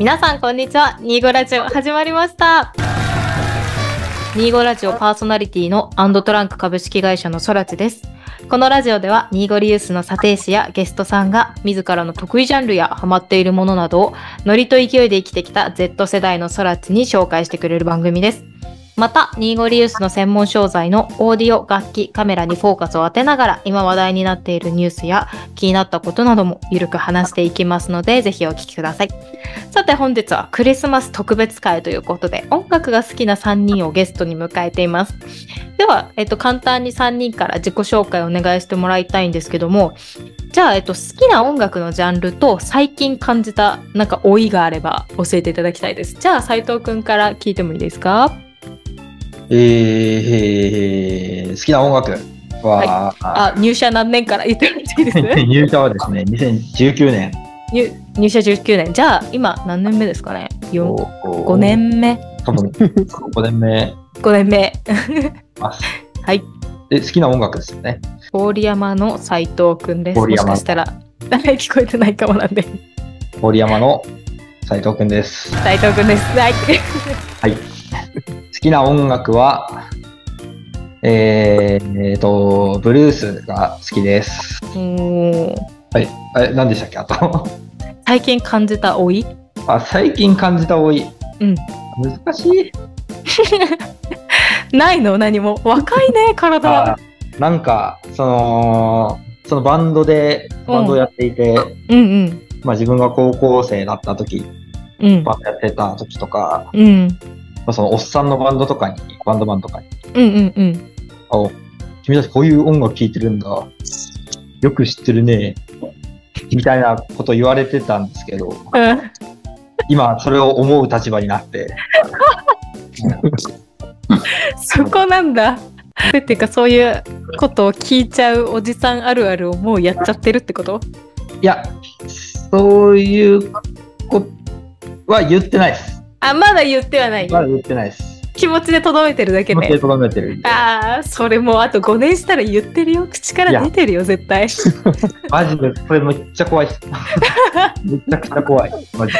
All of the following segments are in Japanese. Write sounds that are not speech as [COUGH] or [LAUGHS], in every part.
皆さんこんにちは。ニーゴラジオ始まりました。ニーゴラジオパーソナリティのアンドトランク株式会社のソラチです。このラジオではニーゴリユースの査定士やゲストさんが自らの得意ジャンルやハマっているものなどをノリと勢いで生きてきた Z 世代のソラチに紹介してくれる番組です。また、ニーゴリユースの専門商材のオーディオ、楽器、カメラにフォーカスを当てながら今話題になっているニュースや気になったことなどもゆるく話していきますので、ぜひお聞きください。さて本日はクリスマス特別会ということで音楽が好きな3人をゲストに迎えています。では、えっと、簡単に3人から自己紹介をお願いしてもらいたいんですけども、じゃあ、えっと、好きな音楽のジャンルと最近感じたなんか老いがあれば教えていただきたいです。じゃあ、斉藤くんから聞いてもいいですか？えー、好きな音楽は、あ、入社何年から言ってもらっていいです？[LAUGHS] 入社はですね、2019年。入入社19年。じゃあ、今何年目ですかね ?4、5年目？多分、5年目 ?5 年目。[LAUGHS] はい。で、好きな音楽ですよね？郡山の斉藤くんです。もしかしたら、聞こえてないかもなんで。郡山の斉藤くんです。斉藤くんです。はい。はい。[LAUGHS] 好きな音楽は、えー、えーと、ブルースが好きです。はい。あれ、何でしたっけ？あと。最近感じた老い？あ、最近感じた多い。うん。難しい。[LAUGHS] ないの？何も？若いね、体あ。なんか、その、そのバンドで、バンドをやっていて、うんうん。まあ自分が高校生だった時、うん。バンドやってた時とか、うん。まあ、そのおっさんのバンドとかに、バンドマンとかに、うんうんうん。あ、君たちこういう音楽聴いてるんだ。よく知ってるね。みたいなこと言われてたんですけど、うん今それを思う立場になって、そこなんだ。っていうか、そういうことを聞いちゃうおじさんあるあるをもうやっちゃってるってこと？いや、そういうことは言ってないです。あ、まだ言ってはない。まだ言ってないです。気持ちでとどめてるだけね気持ちで。とどめてる。ああ、それもうあと5年したら言ってるよ。口から出てるよ、絶対。[LAUGHS] マジで、それめっちゃ怖いです。[LAUGHS] めちゃくちゃ怖い。マジで。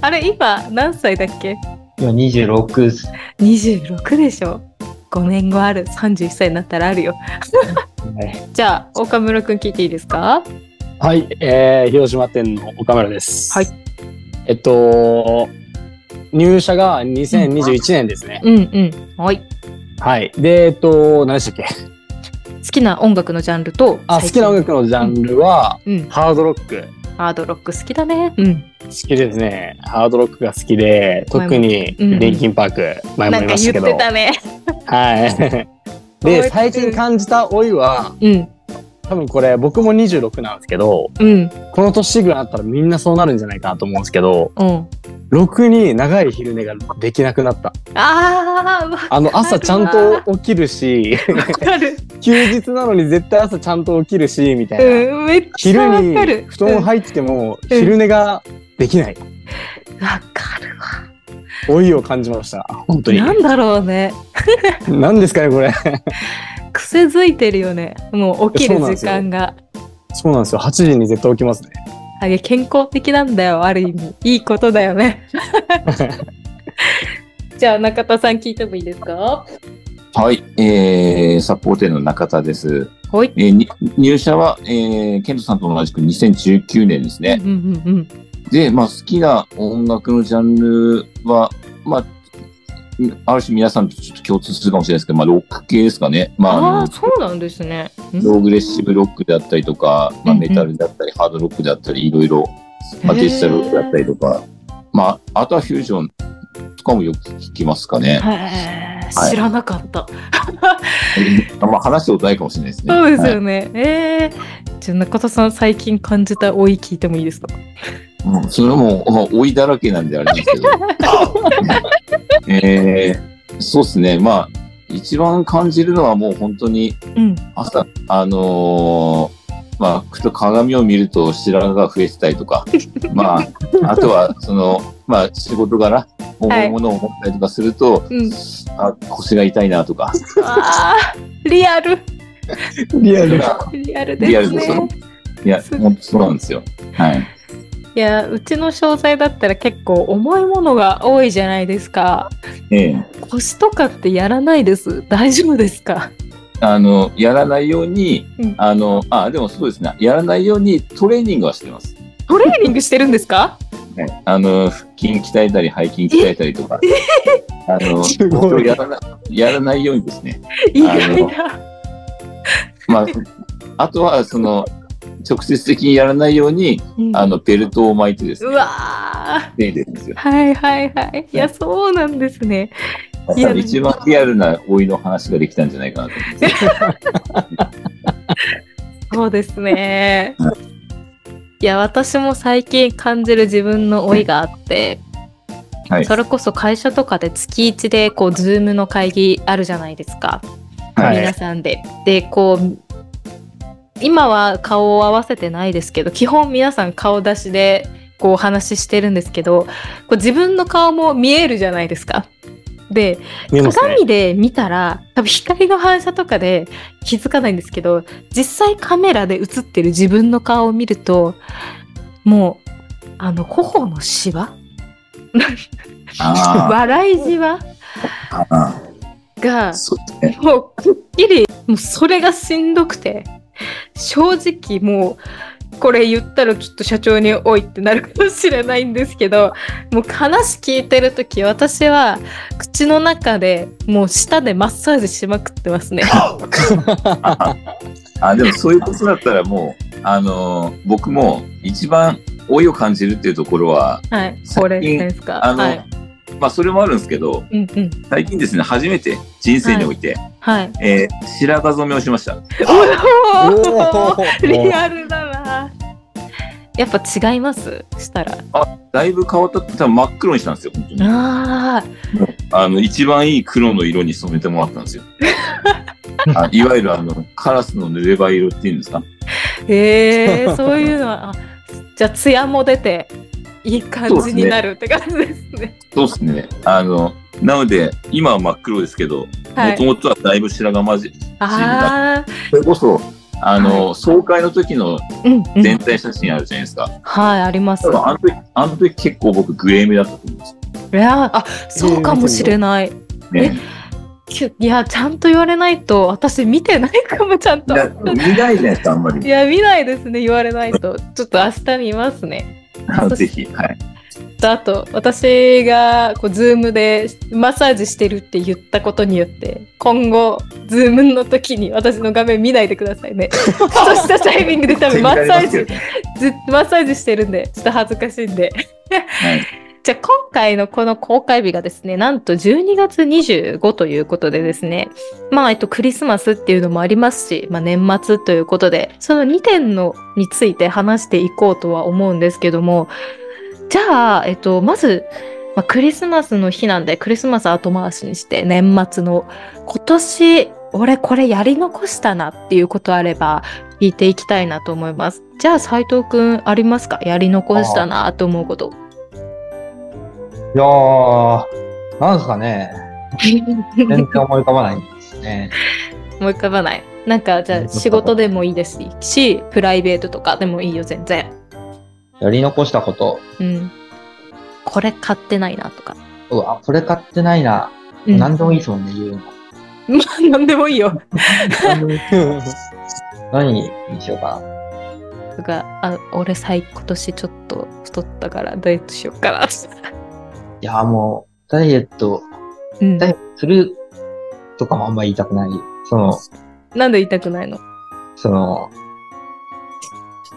あれ、今何歳だっけ？今26です。26でしょ5年後ある31歳になったらあるよねじゃあ岡村くん聞いていいですか？はい、えー、広島店の岡村です。はい。えっと、入社が2021年ですね。うんうん。はい。はい。で、えっと、何でしたっけ？好きな音楽のジャンルとあ、好きな音楽のジャンルは、うん。ハードロック。ハードロック好きだね。うん。好きですね。ハードロックが好きで、特にリンキンパーク、前もなんか言っ言いましたけど。てたね。はい。[LAUGHS] で、最近感じた老いは、うん。多分これ僕も26なんですけど、うん。この年ぐらいだったらみんなそうなるんじゃないかなと思うんですけど、うんろくに長い昼寝ができなくなった。あーわあの朝ちゃんと起きるし、かる休日なのに絶対朝ちゃんと起きるし、みたいな。うんめっちゃ昼わにかる布団入ってもうん昼寝ができない。うんわかるわ老いを感じました。本当に。なんだろうね何ですかね、これ。癖づいてるよねもう起きる時間がそうなんですよ。8時に絶対起きますね。あれ健康的なんだよある意味。いいことだよね。[LAUGHS] じゃあ中田さん聞いてもいいですか？はい、えー、サポーテーの中田です。はい。えーに入社は、えー、ケントさんと同じく2019年ですね。うんうんうん。で、まあ、好きな音楽のジャンルは、まあ、ある種皆さんとちょっと共通するかもしれないですけど、まあ、ロック系ですかね。まあ、あそうなんですね。うん。ローグレッシブロックであったりとか、まあ、メタルであったり、ハードロックであったり、いろいろ、まあ、デジタルロックだったりとか、まあ、あとはフュージョンとかもよく聞きますかね。はい。知らなかった、[LAUGHS] まあ、話したことないかもしれないですね。そうですはい。よね、えー、じゃあ中田さん最近感じた老い聞いてもいいですか？うんそれはもう、まあ、老いだらけなんであれですけど。[LAUGHS] えー、そうですね。まあ、一番感じるのはもう本当にうん。朝、あのーまあ、ふと鏡を見ると白髪が増えてたりとか、[LAUGHS] まあ、あとは、その、まあ、仕事柄、重いものを持ったりとかすると、うん。あ、腰が痛いなとか、あー。リアル。リアル。リアル。ですね。リアルでしょ？いや、本当そうなんですよ。はい。いや、うちの商材だったら結構重いものが多いじゃないですか。ええ。腰とかってやらないです。大丈夫ですか？あの、やらないようにうん、あの、あ、でもそうですね。やらないようにトレーニングはしてます。トレーニングしてるんですか？ね、あの、腹筋鍛えたり、背筋鍛えたりとか。あの、すごいやらなやらないようにですね。意外だ。まあ、あとは、その、直接的にやらないように、うんあの、ベルトを巻いてですね、うわ手入れるんですよー。はいはいはい。いや、そうなんですね。いや一番リアルな老いの話ができたんじゃないかなと思います。[LAUGHS] そうですね。いや、私も最近感じる自分の老いがあって、はいそれこそ会社とかで月1でこう、ズームの会議あるじゃないですか。はい皆さんで。で、こう、今は顔を合わせてないですけど、基本皆さん顔出しでこうお話ししてるんですけど、こう自分の顔も見えるじゃないですか。で、ね。鏡で見たら多分光の反射とかで気づかないんですけど実際カメラで映ってる自分の顔を見るともうあの頬のシワ？あ笑いじわ？が。もうくっきりもうそれがしんどくて正直もうこれ言ったらきっと社長に「おい」ってなるかもしれないんですけどもう話聞いてる時私は口の中でもう舌でマッサージしまくってますね。[LAUGHS] あ、でもそういうことだったらもう、あのー僕も一番老いを感じるっていうところは、はい、これですか？あの、はい、まあそれもあるんですけど、うんうん。最近ですね、初めて人生において、はい。えー白髪染めをしました。リアルだな。やっぱ違います？したら。だいぶ変わったって多分真っ黒にしたんですよ、本当に。ああ、あの、一番いい黒の色に染めてもらったんですよ。[LAUGHS] あいわゆるあの、カラスの濡れ場色っていうんですかへえ、そういうのは、あじゃあ、艶も出て、いい感じになるって感じですね。そうですね。あの、なので、今は真っ黒ですけど、はいもともとはだいぶ白髪混じ、ああ、それこそ、あの、総会の時のうん、うん。全体写真あるじゃないですか。はい、ありますあの時、あの時結構僕グレー目だったと思うんですいやあ、そうかもしれない。よね。いや、ちゃんと言われないと、私見てないかも、ちゃんと見ないじゃないですか、あんまり。いや、見ないですね、言われないと。ちょっと明日見ますね。ぜひ、はい。あと、私が、こう、 Zoom でマッサージしてるって言ったことによって、今後、 Zoom の時に私の画面見ないでくださいね。[LAUGHS] ふとしたタイミングで多分マッサージ、[LAUGHS] ずマッサージしてるんで、ちょっと恥ずかしいんで。はい。じゃあ今回のこの公開日がですね、なんと12月25ということでですね、まあ、えっと、クリスマスっていうのもありますし、まあ、年末ということで、その2点のについて話していこうとは思うんですけども、じゃあ、えっと、まず、まあ、クリスマスの日なんで、クリスマス後回しにして、年末の、今年、俺これやり残したなっていうことあれば、聞いていきたいなと思います。じゃあ、斉藤くん、ありますか？やり残したなと思うこと。いやー、なんですかね。[LAUGHS] 全然思い浮かばないんですね。思い浮かばない。なんか、じゃあ仕事でもいいですし、プライベートとかでもいいよ、全然。やり残したこと。うん。これ買ってないなとか。うわ、これ買ってないな。うん、何でもいいですもんね、言うの。[LAUGHS] まあ、なんでもいいよ。[LAUGHS] 何にしようかな。とか、あ、俺最今年ちょっと太ったからダイエットしようかな。いやーもう、ダイエット、うんダイエットするとかもあんま言いたくない。その、なんで言いたくないの？その、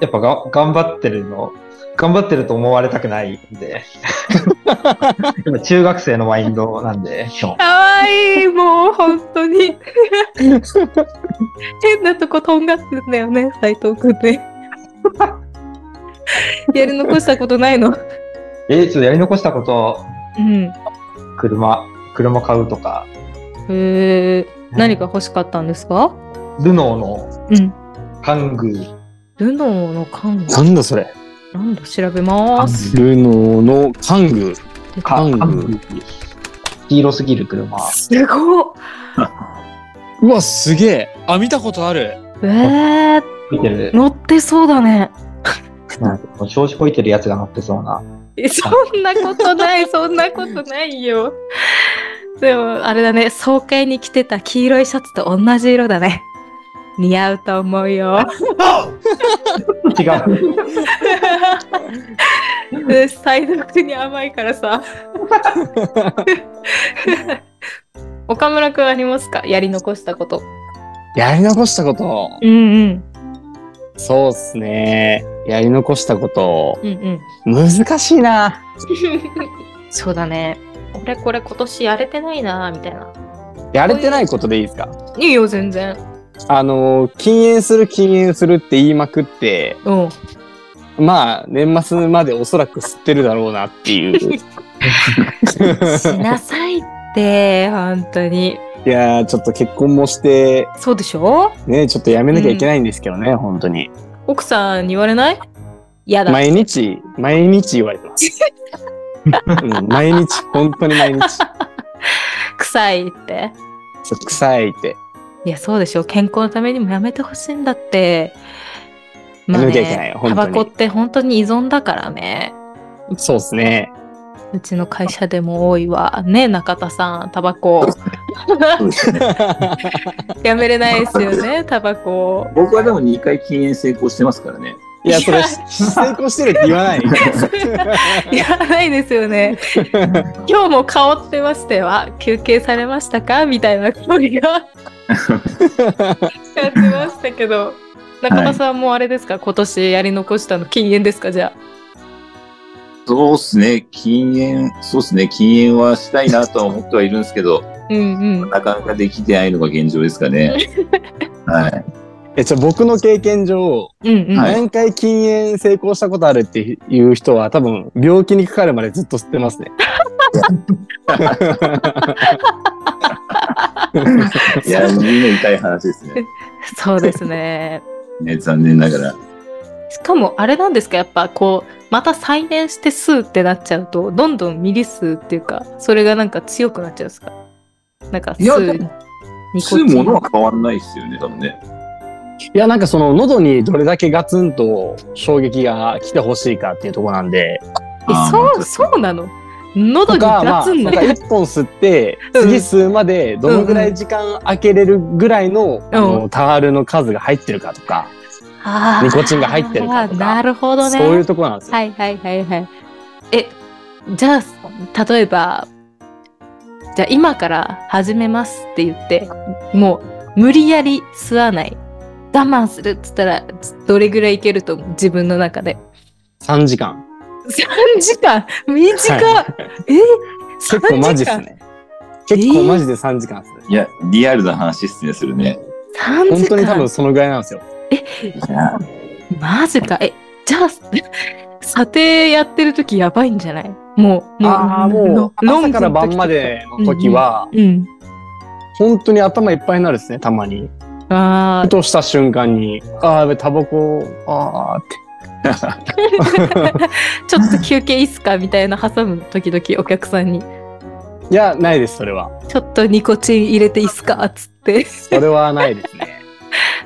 やっぱが頑張ってるの、頑張ってると思われたくないんで。[LAUGHS] 今中学生のマインドなんで。かわいい、もう本当に。[LAUGHS] 変なとことんがってんだよね、斉藤くんね。[LAUGHS] やり残したことないの？えーちょっとやり残したこと、うん。車、車買うとか、へえ、何か欲しかったんですか？ルノーのうん。ハングー、ルノーの缶がなんだそれ？なんだ調べます。ルノーのカング。かハング黄色すぎる車。すごっうわ、すげえ。あ、見たことある。えー、見てる。乗ってそうだね。なんか調子こいてるやつが乗ってそうな。えそんなことない、そんなことないよ。でも、あれだね、総会に着てた黄色いシャツと同じ色だね。似合うと思うよ。違う。で才読に甘いからさ。[LAUGHS] 岡村くんありますか？やり残したこと。やり残したこと？うんうん。そうっすね。やり残したこと。うんうん。難しいな。[LAUGHS] そうだね。俺これ今年やれてないなみたいな。やれてないことでいいですか？いいよ、全然。あの、禁煙する禁煙するって言いまくって、うん。まあ、年末までおそらく吸ってるだろうなっていう。[LAUGHS] しなさいって、本当に。いやー、ちょっと結婚もして、そうでしょ？ね、ちょっとやめなきゃいけないんですけどね、本当に。奥さんに言われない？嫌だ。毎日、毎日言われてます。[LAUGHS] うん毎日、本当に毎日。臭いって。そう臭いって。いや、そうでしょ。健康のためにもやめてほしいんだって。まあやめなきゃいけないねよ、本当にタバコって本当に依存だからね。そうですね。うちの会社でも多いわ。ね、中田さん、タバコ。[LAUGHS] やめれないですよね、タバコ。僕はでも2回禁煙成功してますからね。いや、それ、成功してるって言わない。[LAUGHS] 言わないですよね。今日も香ってましたよ。あ休憩されましたかみたいな声が感じましたけど。中田さんもあれですか、今年やり残したの禁煙ですか？じゃあ。そうっすね。禁煙、そうっすね。禁煙はしたいなとは思ってはいるんですけど、うんうん。なかなかできてないのが現状ですかね。[LAUGHS] はい。え、ちょ、僕の経験上、うんうん。はい何回禁煙成功したことあるっていう人は多分病気にかかるまでずっと吸ってますね。いや、耳の痛い話ですね。[LAUGHS] そうですね。ね残念ながら。しかもあれなんですか？やっぱこうまた再燃して吸うってなっちゃうとどんどんミリ数っていうかそれがなんか強くなっちゃうんですか？なんかいや吸うでもニコチン。吸うものは変わんないですよね、多分ね。いや、なんかその喉にどれだけガツンと衝撃が来てほしいかっていうところなんで、えそうそうなの？喉にガツンの、とか一本吸って、[LAUGHS] うん。次吸うまでどのぐらい時間空けれるぐらいの、あの、タワールの数が入ってるかとか、ニコチンが入ってるか。とかなるほどね。そういうところなんですよ。はいはいはいはい。えじゃあ例えばじゃあ今から始めますって言ってもう無理やり吸わない。我慢するっつったらどれぐらいいけると思う？自分の中で。3時間。3時間？短っ、はえ？結構マジっすね。結構マジで3時間っすね。いや、リアルな話っすね、それね。3時間。本当に多分そのぐらいなんですよ。いやマジかえじゃあ査定やってる時やばいんじゃない？もうもうああ、もう、朝から晩までの時は、うん本当に頭いっぱいになるですね、たまに。あふとした瞬間に、ああ、タバコ、ああって。あ [LAUGHS] ちょっと休憩いいっすかみたいな挟む時々お客さんにいや、ないです、それは。ちょっとニコチン入れていいっすかっつってそれはないですね。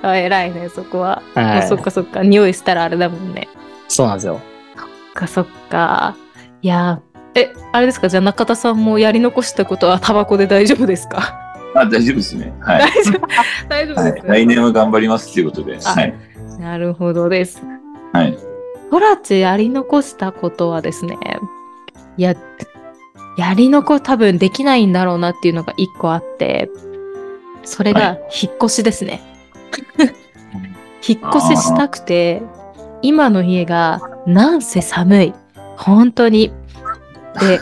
あ偉いねそこは、はいあそっかそっか匂いしたらあれだもんねそうなんですよ。そっかそっかいやーえあれですか？じゃあ中田さんもやり残したことはタバコで大丈夫ですか？あ、大丈夫ですね。はい。大丈夫？大丈夫はいです、、来年は頑張りますっていうことで。あはい。なるほどですはい。トラチやり残したことはですね、いや、やり残多分できないんだろうなっていうのが一個あって、それが引っ越しですね。[LAUGHS] 引っ越ししたくて、今の家がなんせ寒い。本当に。で、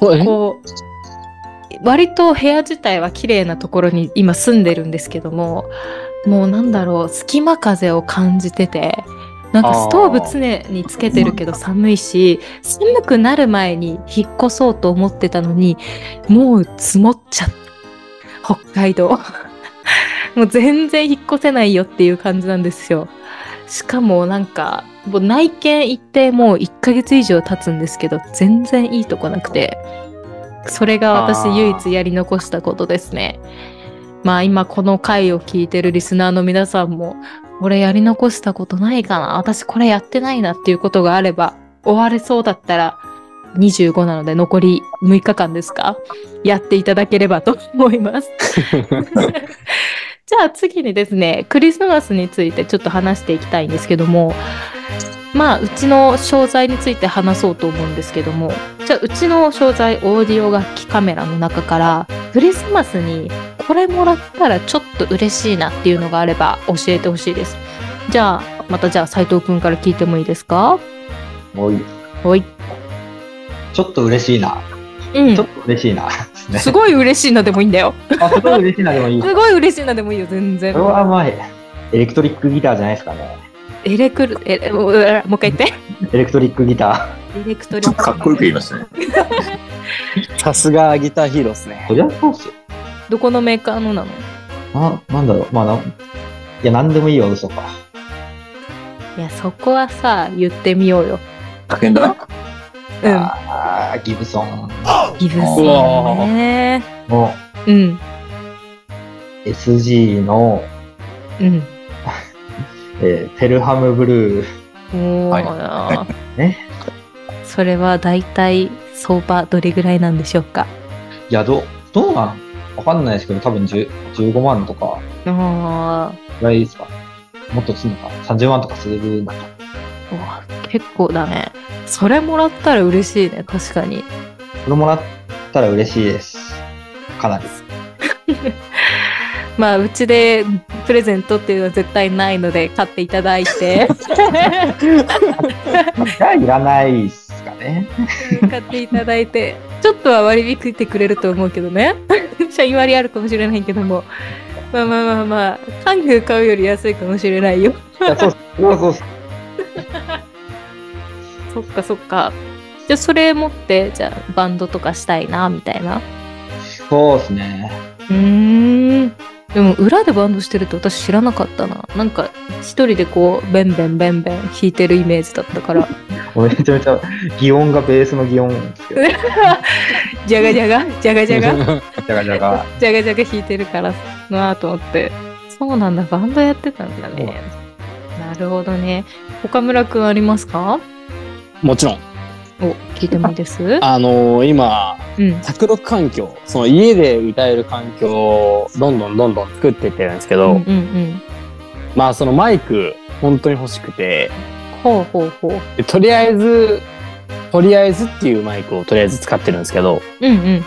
こう、割と部屋自体は綺麗なところに今住んでるんですけども、もうなんだろう、隙間風を感じてて、なんかストーブ常につけてるけど寒いし、寒くなる前に引っ越そうと思ってたのに、もう積もっちゃった。北海道。もう全然引っ越せないよっていう感じなんですよ。しかもなんか、もう内見行ってもう1ヶ月以上経つんですけど、全然いいとこなくて、それが私唯一やり残したことですね。まあ今この回を聞いてるリスナーの皆さんも、俺やり残したことないかな私これやってないなっていうことがあれば、終われそうだったら、25なので残り6日間ですか？やっていただければと思います。[LAUGHS] じゃあ次にですね、クリスマスについてちょっと話していきたいんですけども、まあ、うちの商材について話そうと思うんですけども、じゃあうちの商材オーディオ楽器カメラの中から、クリスマスにこれもらったらちょっと嬉しいなっていうのがあれば教えてほしいです。じゃあ、またじゃあ斉藤くんから聞いてもいいですか？もうおい。ちょっと嬉しいな。うんちょ。っと嬉しいな。ですね。すごい嬉しいなでもいいんだよ。あ、すごい嬉しいなでもいい。すごい嬉しいなでもいいよ、全然これ。はまあ、エレクトリックギターじゃないですかね。エレクル、え、えもうもう一回言って。エレクトリックギタエレクトリック。ちょっとかっこよく言いましたね。[LAUGHS] さすがギターヒーローですねー。。そりゃそうっすよ。どこのメーカーのなの？な、なんだろう。まあな、いや、なんでもいいよ、嘘か。いや、そこはさ、言ってみようよ。[LAUGHS] かけんだ？うん。あーギブソンギブソンね。のうん。SG の、うん。[LAUGHS] えーペルハムブルー。はねそれは大体相場どれぐらいなんでしょうか？いや、どう、どうなん？わかんないですけど、多分10 15万とかあぐらいですか？もっとするのか？30万とかするのか。結構だね。それもらったら嬉しいね、確かに。これもらったら嬉しいです。かなり。[LAUGHS] まあ、うちでプレゼントっていうのは絶対ないので、買っていただいて、じゃあ、いらないっすかね。買っていただいて、ちょっとは割引ってくれると思うけどね。[LAUGHS] 社員割あるかもしれないけども。まあまあまあまあ、ハング買うより安いかもしれないよ。そう。そうそう。そっかそっか。じゃあそれ持って、じゃあバンドとかしたいな、みたいな。そうっすね。うーん。でも裏でバンドしてるって私知らなかったな。なんか一人でこう、ベンベンベンベン弾いてるイメージだったから。めちゃめちゃ、擬音がベースの擬音ですけど。じゃがじゃがじゃがじゃがじゃがじゃが。じゃがじゃが弾いてるからなと思って。そうなんだ、バンドやってたんだね。なるほどね。岡村くんありますか？もちろん。お、聞いてもいいです？[LAUGHS] あのー今、うん。作録環境、その家で歌える環境をどんどんどんどん作っていってるんですけど、うんうんうん。まあそのマイク本当に欲しくて、ほうほうほう。でとりあえず、とりあえずっていうマイクをとりあえず使ってるんですけど、うんうん。なん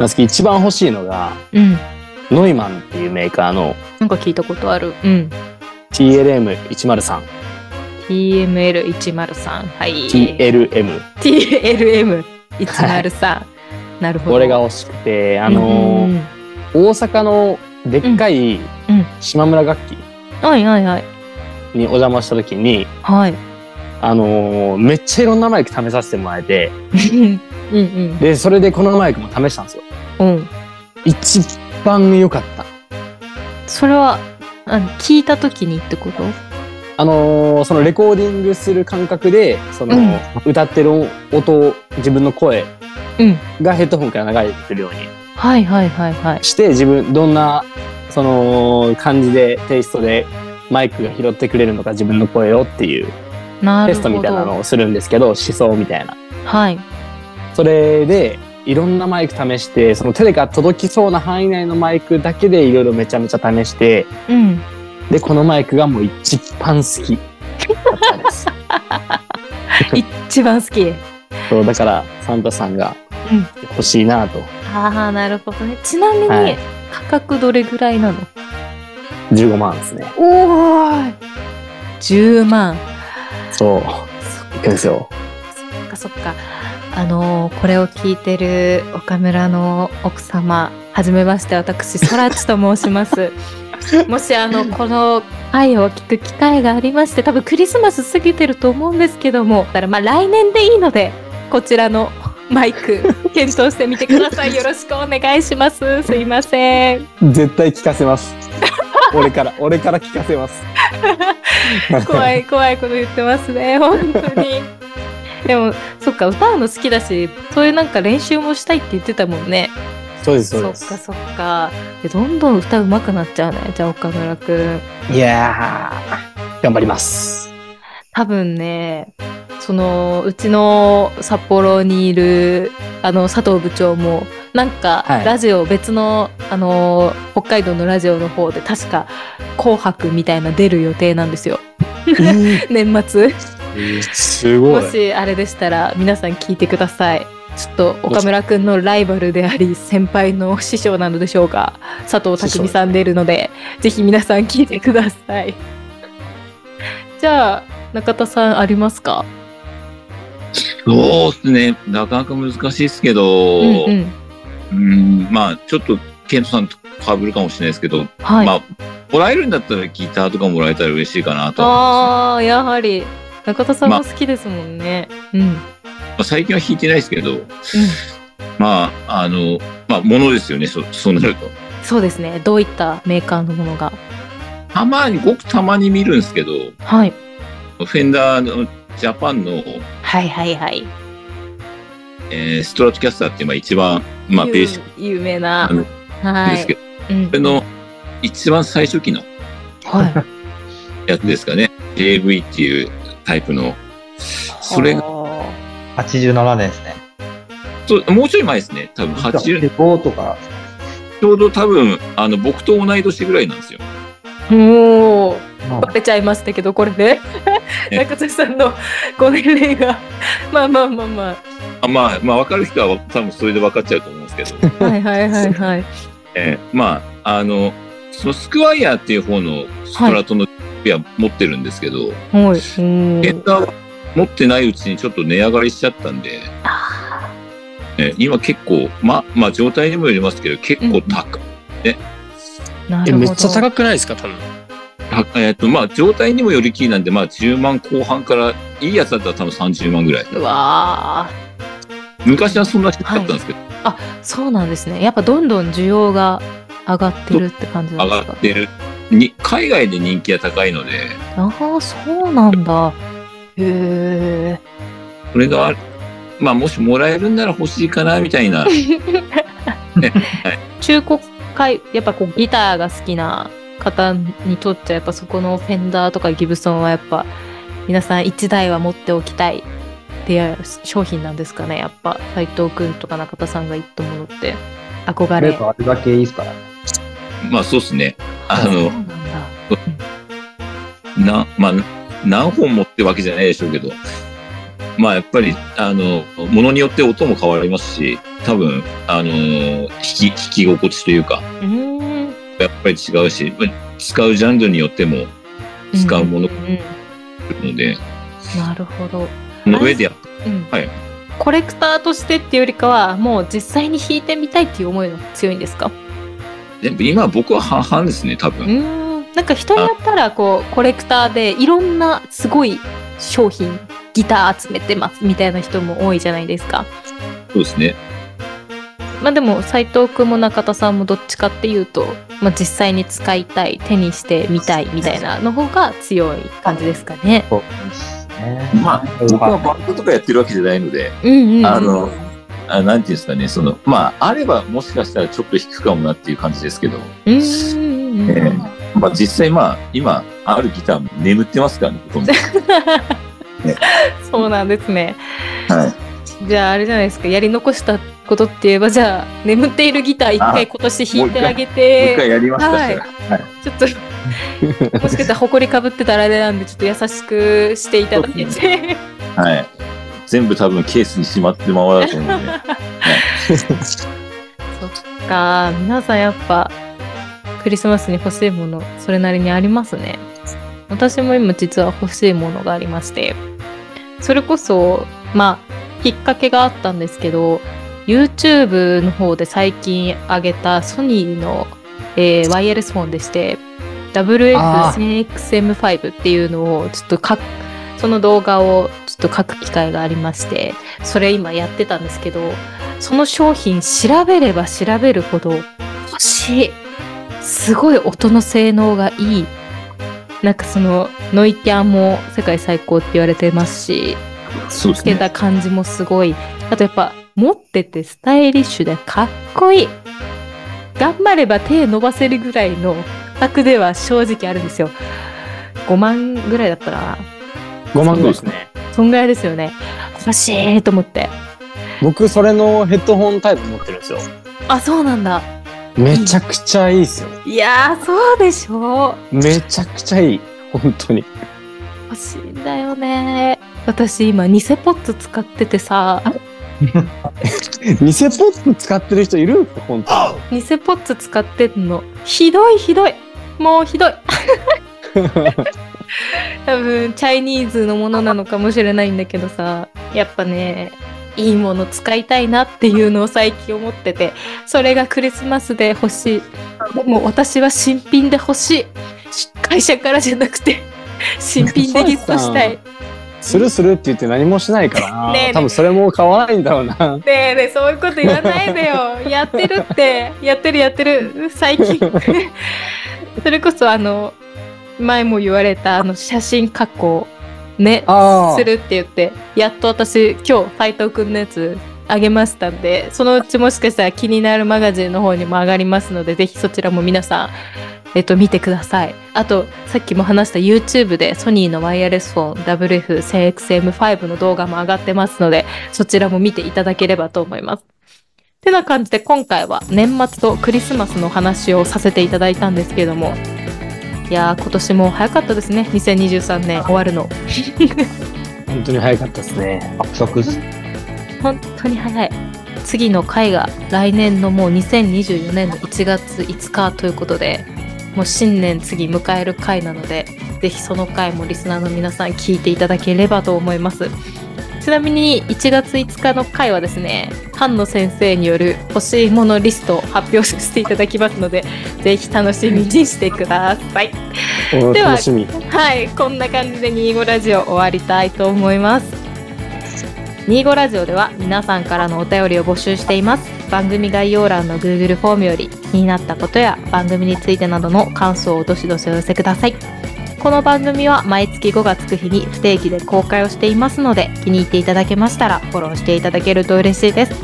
ですけど一番欲しいのが、うん。ノイマンっていうメーカーのなんか聞いたことある。うん。TLM103、TML103。はい。TLM。TLM103。なるほど。これが欲しくて、あの大阪のでっかいうん島村楽器はいはいはい。にお邪魔した時に、はい。あのーめっちゃいろんなマイク試させてもらえて、うんうん。で、それでこのマイクも試したんですよ。うん。一番良かった。それは、あの聞いたときにってこと？あのーそのレコーディングする感覚で、その、うん歌ってる音を、自分の声うん。がヘッドホンから流れてくるようにはいはいはいはい。して、自分、どんな、その、感じで、テイストで、マイクが拾ってくれるのか、自分の声をっていうなるほど。テストみたいなのをするんですけど、思想みたいな。はい。それで、いろんなマイク試して、その手が届きそうな範囲内のマイクだけでいろいろめちゃめちゃ試して、うん。で、このマイクがもう一番好き。[LAUGHS] 一番好き。そう、だから、サンタさんがうん欲しいなと。ああ、なるほどね。ちなみに、はい価格どれぐらいなの？15万ですね。おーい !10 万。そう。いくんですよ。そっかそっか。あのーこれを聞いてる岡村の奥様、はじめまして、私、そらちと申します。[LAUGHS] もし、あの、この愛を聞く機会がありまして、多分クリスマス過ぎてると思うんですけども、だからまあ来年でいいので、こちらのマイク、[LAUGHS] 検討してみてください。よろしくお願いします。すいません。絶対聞かせます。俺から、俺から聞かせます。[LAUGHS] 怖い怖いこと言ってますね本当にでもそっか歌うの好きだしそういうなんか練習もしたいって言ってたもんねそうです、そうそっです。かそっか。でどんどん歌うまくなっちゃうね。じゃあ岡村くん。いやー、頑張ります。多分ね、その、うちの札幌にいる、あの、佐藤部長も、なんか、はいラジオ、別の、あの、北海道のラジオの方で、確か、紅白みたいな出る予定なんですよ。[LAUGHS] 年末。すごいも。し、あれでしたら、皆さん聞いてください。ちょっと、岡村くんのライバルであり、先輩の師匠なのでしょうか。佐藤匠さん出るので、ぜひ皆さん聞いてください。じゃあ、中田さんありますか？そうですね。なかなか難しいですけど、うんうん。うん、まあ、ちょっと、ケントさんと被るかもしれないですけど、はい。まあ、もらえるんだったらギターとかもらえたら嬉しいかなとは思いああ、やはり、中田さんも好きですもんね。うん。ますね。まあ、最近は弾いてないですけど、まあ、あの、まあ、ものですよね、そそうなると。そうですね。どういったメーカーのものが？たまに、ごくたまに見るんですけど、はい。フェンダーのジャパンの、はいはいはい。えーストラトキャスターっていう、まあ、一番、まあ、ベーシック有有名なはい。ですけど、うんそれの一番最初期のはい。やつですかね。JV っていうタイプの。それが、が。87年ですね。そうもうちょい前ですね。多分80、85とか、ちょうど多分、あの、僕と同い年ぐらいなんですよ。もう、まあバレちゃいましたけど、これで。え中田さんのご年齢が。まあまあまあまあまあ、まあ、わかる人は多分それで分かっちゃうと思うんですけど、あ。はいはいはいはい。えーまあ、あの、そのスクワイヤーっていう方のストラトのピア持ってるんですけど、はい。うんケンターは持ってないうちにちょっと値上がりしちゃったんで、あえー今結構、まあ、まあ状態にもよりますけど、結構高い。ーなえ、るほど。めっちゃ高くないですか、多分。たえっと、まあ状態にもよりきりなんで、まあ10万後半から、いいやつだったら多分30万ぐらい。うわー昔はそんな低かったんですけど、そうなんですね。やっぱどんどん需要が上がってるって感じなん上ですか？がってる。に海外で人気が高いので、ああ、そうなんだ。へえ。それがまあもしもらえるんなら欲しいかな、みたいな。[LAUGHS] 中古会、やっぱこうギターが好きな方にとってはやっぱそこのフェンダーとかギブソンはやっぱ皆さん一台は持っておきたいっていう商品なんですかね。やっぱ斉藤くんとか中田さんが言ったものって憧れ。あれだけいいですからね。まあそうですね。あの、なんだ。な、まあ、何本もってわけじゃないでしょうけど、まあやっぱり、あの、ものによって音も変わりますし、多分、あの、弾き、弾き心地というか。やっぱり違うし、まあ使うジャンルによっても使うものので、なるほど。その上でやっうん。はい。コレクターとしてっていうよりかは、もう実際に弾いてみたいっていう思いが強いんですか？全部今僕は半々ですね、多う分。なんか人によったら、こう、コレクターでいろんなすごい商品、ギター集めてますみたいな人も多いじゃないですか。そうですね。まあでも、斉藤くんも中田さんもどっちかっていうと、まあ実際に使いたい、手にしてみたいみたいなの方が強い感じですかね。そうですね。まあ、僕はバンドとかやってるわけじゃないので、うんうん、うん。あの、あなんていうんですかね、その、まあ、あればもしかしたらちょっと低くかもなっていう感じですけど、うんうんうんうん。ええまあ実際まあ、今、あるギターも眠ってますからね、ほとんど。[LAUGHS] そうなんですね。はい。じゃああれじゃないですか、やり残したことって言えば、じゃあ、眠っているギター一回今年弾いてあげもう一て、回やりましたらはい。ちょっと、もしかしたら埃かぶってたらあれなんで、ちょっと優しくしていただいて。はい。全部多分ケースにしまってままだと思うんで。[LAUGHS] そっか、皆さんやっぱ、クリスマスに欲しいもの、それなりにありますね。私も今実は欲しいものがありまして、それこそ、まあ、きっかけがあったんですけど、YouTube の方で最近上げたソニーの、えーワイヤレスフォンでして、WF1000XM5 っていうのをちょっとかその動画をちょっと書く機会がありまして、それ今やってたんですけど、その商品調べれば調べるほど欲しい。すごい音の性能がいい。なんかそのノイキャンも世界最高って言われてますし、つけそうですね。た感じもすごい。あとやっぱ持っててスタイリッシュでかっこいい。頑張れば手伸ばせるぐらいの価格では正直あるんですよ。5万ぐらいだったら、5万ぐらいですね。そんぐらいですよね。欲しいと思って。僕、それのヘッドホンタイプ持ってるんですよ。あ、そうなんだ。めちゃくちゃいいですよ。いやー、そうでしょめちゃくちゃいい。本当に。欲しいんだよね。私今、偽ポッツ使っててさ、[LAUGHS] 偽ポップ使ってる人いる？本当に。[LAUGHS] 偽ポッツ使ってんの。ひどいひどい。もうひどい。[LAUGHS] 多分、チャイニーズのものなのかもしれないんだけどさ、やっぱね、いいもの使いたいなっていうのを最近思ってて、それがクリスマスで欲しい。でも私は新品で欲しい。会社からじゃなくて、新品でギフトしたい。するするって言って何もしないからな。ね多分それも買わないんだろうな。ねえねえ、そういうこと言わないでよ。[LAUGHS] やってるって。やってるやってる。最近。[LAUGHS] それこそあの、前も言われたあの写真加工、ね、あするって言って、やっと私今日ファイトくんのやつあげましたんで、そのうちもしかしたら気になるマガジンの方にも上がりますので、ぜひそちらも皆さん、えっと、見てください。あと、さっきも話した YouTube でソニーのワイヤレスフォン WF1000XM5 の動画も上がってますので、そちらも見ていただければと思います。てな感じで今回は年末とクリスマスの話をさせていただいたんですけども、いやー今年も早かったですね。2023年終わるの。本当に早かったですね。爆速。本当に早い。次の回が来年のもう2024年の1月5日ということで、もう新年次迎える回なので、ぜひその回もリスナーの皆さん聞いていただければと思います。ちなみに1月5日の回はですね、丹野先生による欲しいものリストを発表させていただきますので、ぜひ楽しみにしてください。おでは。はい、こんな感じで25ラジオ終わりたいと思います。25ラジオでは皆さんからのお便りを募集しています。番組概要欄の Google フォームより気になったことや番組についてなどの感想をどしどしお寄せください。この番組は毎月5月9日に不定期で公開をしていますので気に入っていただけましたらフォローしていただけると嬉しいです。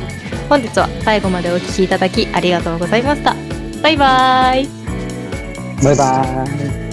本日は最後までお聞きいただきありがとうございました。バイバーイ。バイバーイ。